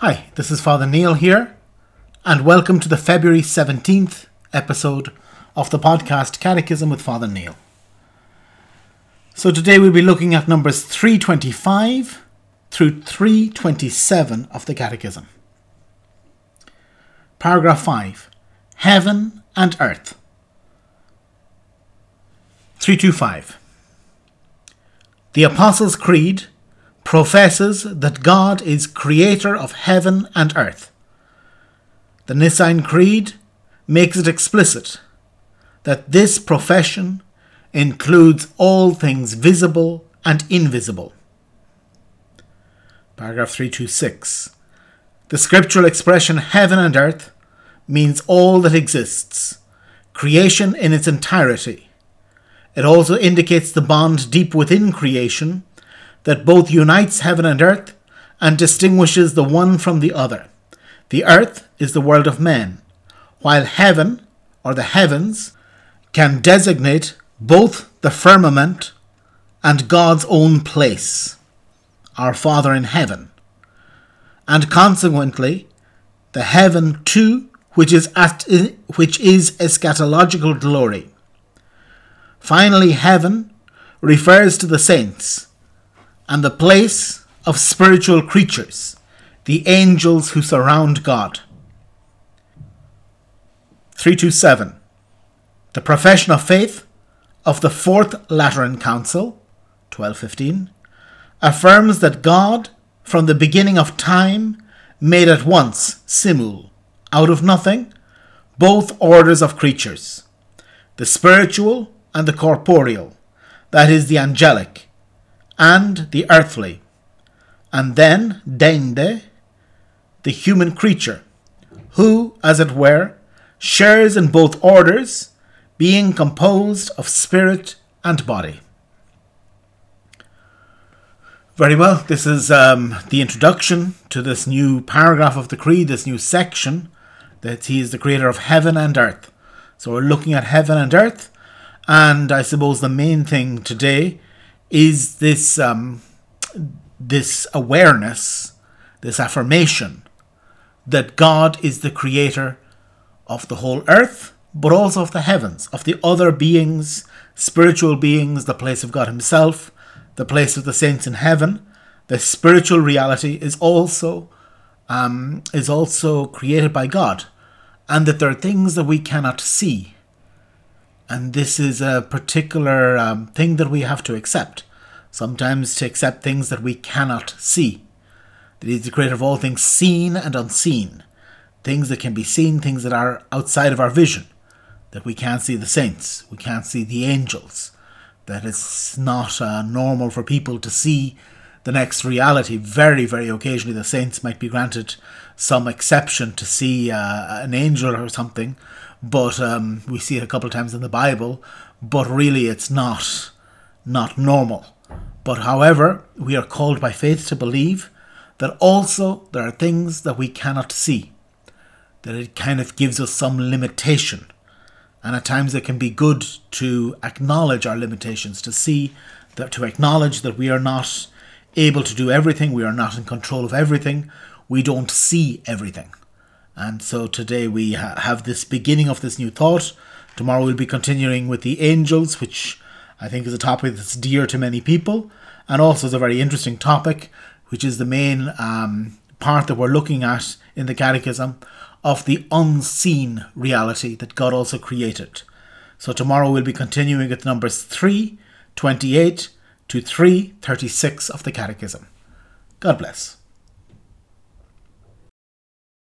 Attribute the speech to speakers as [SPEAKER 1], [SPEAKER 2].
[SPEAKER 1] Hi, this is Father Neil here, and welcome to the February 17th episode of the podcast Catechism with Father Neil. So today we'll be looking at numbers 325 through 327 of the Catechism. Paragraph 5 Heaven and Earth. 325. The Apostles' Creed professes that God is creator of heaven and earth. The Nicene Creed makes it explicit that this profession includes all things visible and invisible. Paragraph 326. The scriptural expression heaven and earth means all that exists, creation in its entirety. It also indicates the bond deep within creation that both unites heaven and earth and distinguishes the one from the other. The earth is the world of men, while heaven, or the heavens, can designate both the firmament and God's own place, our Father in heaven, and consequently, the heaven too, which is, at, which is eschatological glory. Finally, heaven refers to the saints and the place of spiritual creatures, the angels who surround God. 327. The Profession of Faith of the Fourth Lateran Council, 1215, affirms that God, from the beginning of time, made at once, simul, out of nothing, both orders of creatures, the spiritual and the corporeal, that is, the angelic, and the earthly, and then deinde, the human creature, who, as it were, shares in both orders, being composed of spirit and body. Very well, this is um, the introduction to this new paragraph of the Creed, this new section that He is the creator of heaven and earth. So we're looking at heaven and earth, and I suppose the main thing today is this um, this awareness, this affirmation that God is the creator of the whole earth, but also of the heavens, of the other beings, spiritual beings, the place of God Himself, the place of the saints in heaven. The spiritual reality is also um, is also created by God, and that there are things that we cannot see and this is a particular um, thing that we have to accept. Sometimes to accept things that we cannot see. That He the creator of all things seen and unseen. Things that can be seen, things that are outside of our vision. That we can't see the saints, we can't see the angels. That it's not uh, normal for people to see the next reality. Very, very occasionally, the saints might be granted some exception to see uh, an angel or something, but um, we see it a couple of times in the Bible. But really, it's not not normal. But however, we are called by faith to believe that also there are things that we cannot see. That it kind of gives us some limitation. And at times it can be good to acknowledge our limitations, to see that to acknowledge that we are not able to do everything, we are not in control of everything, we don't see everything. And so today we ha- have this beginning of this new thought. Tomorrow we'll be continuing with the angels, which I think is a topic that's dear to many people, and also is a very interesting topic, which is the main um, part that we're looking at in the Catechism of the unseen reality that God also created. So tomorrow we'll be continuing with numbers 3, 28 to 3, 36 of the Catechism. God bless.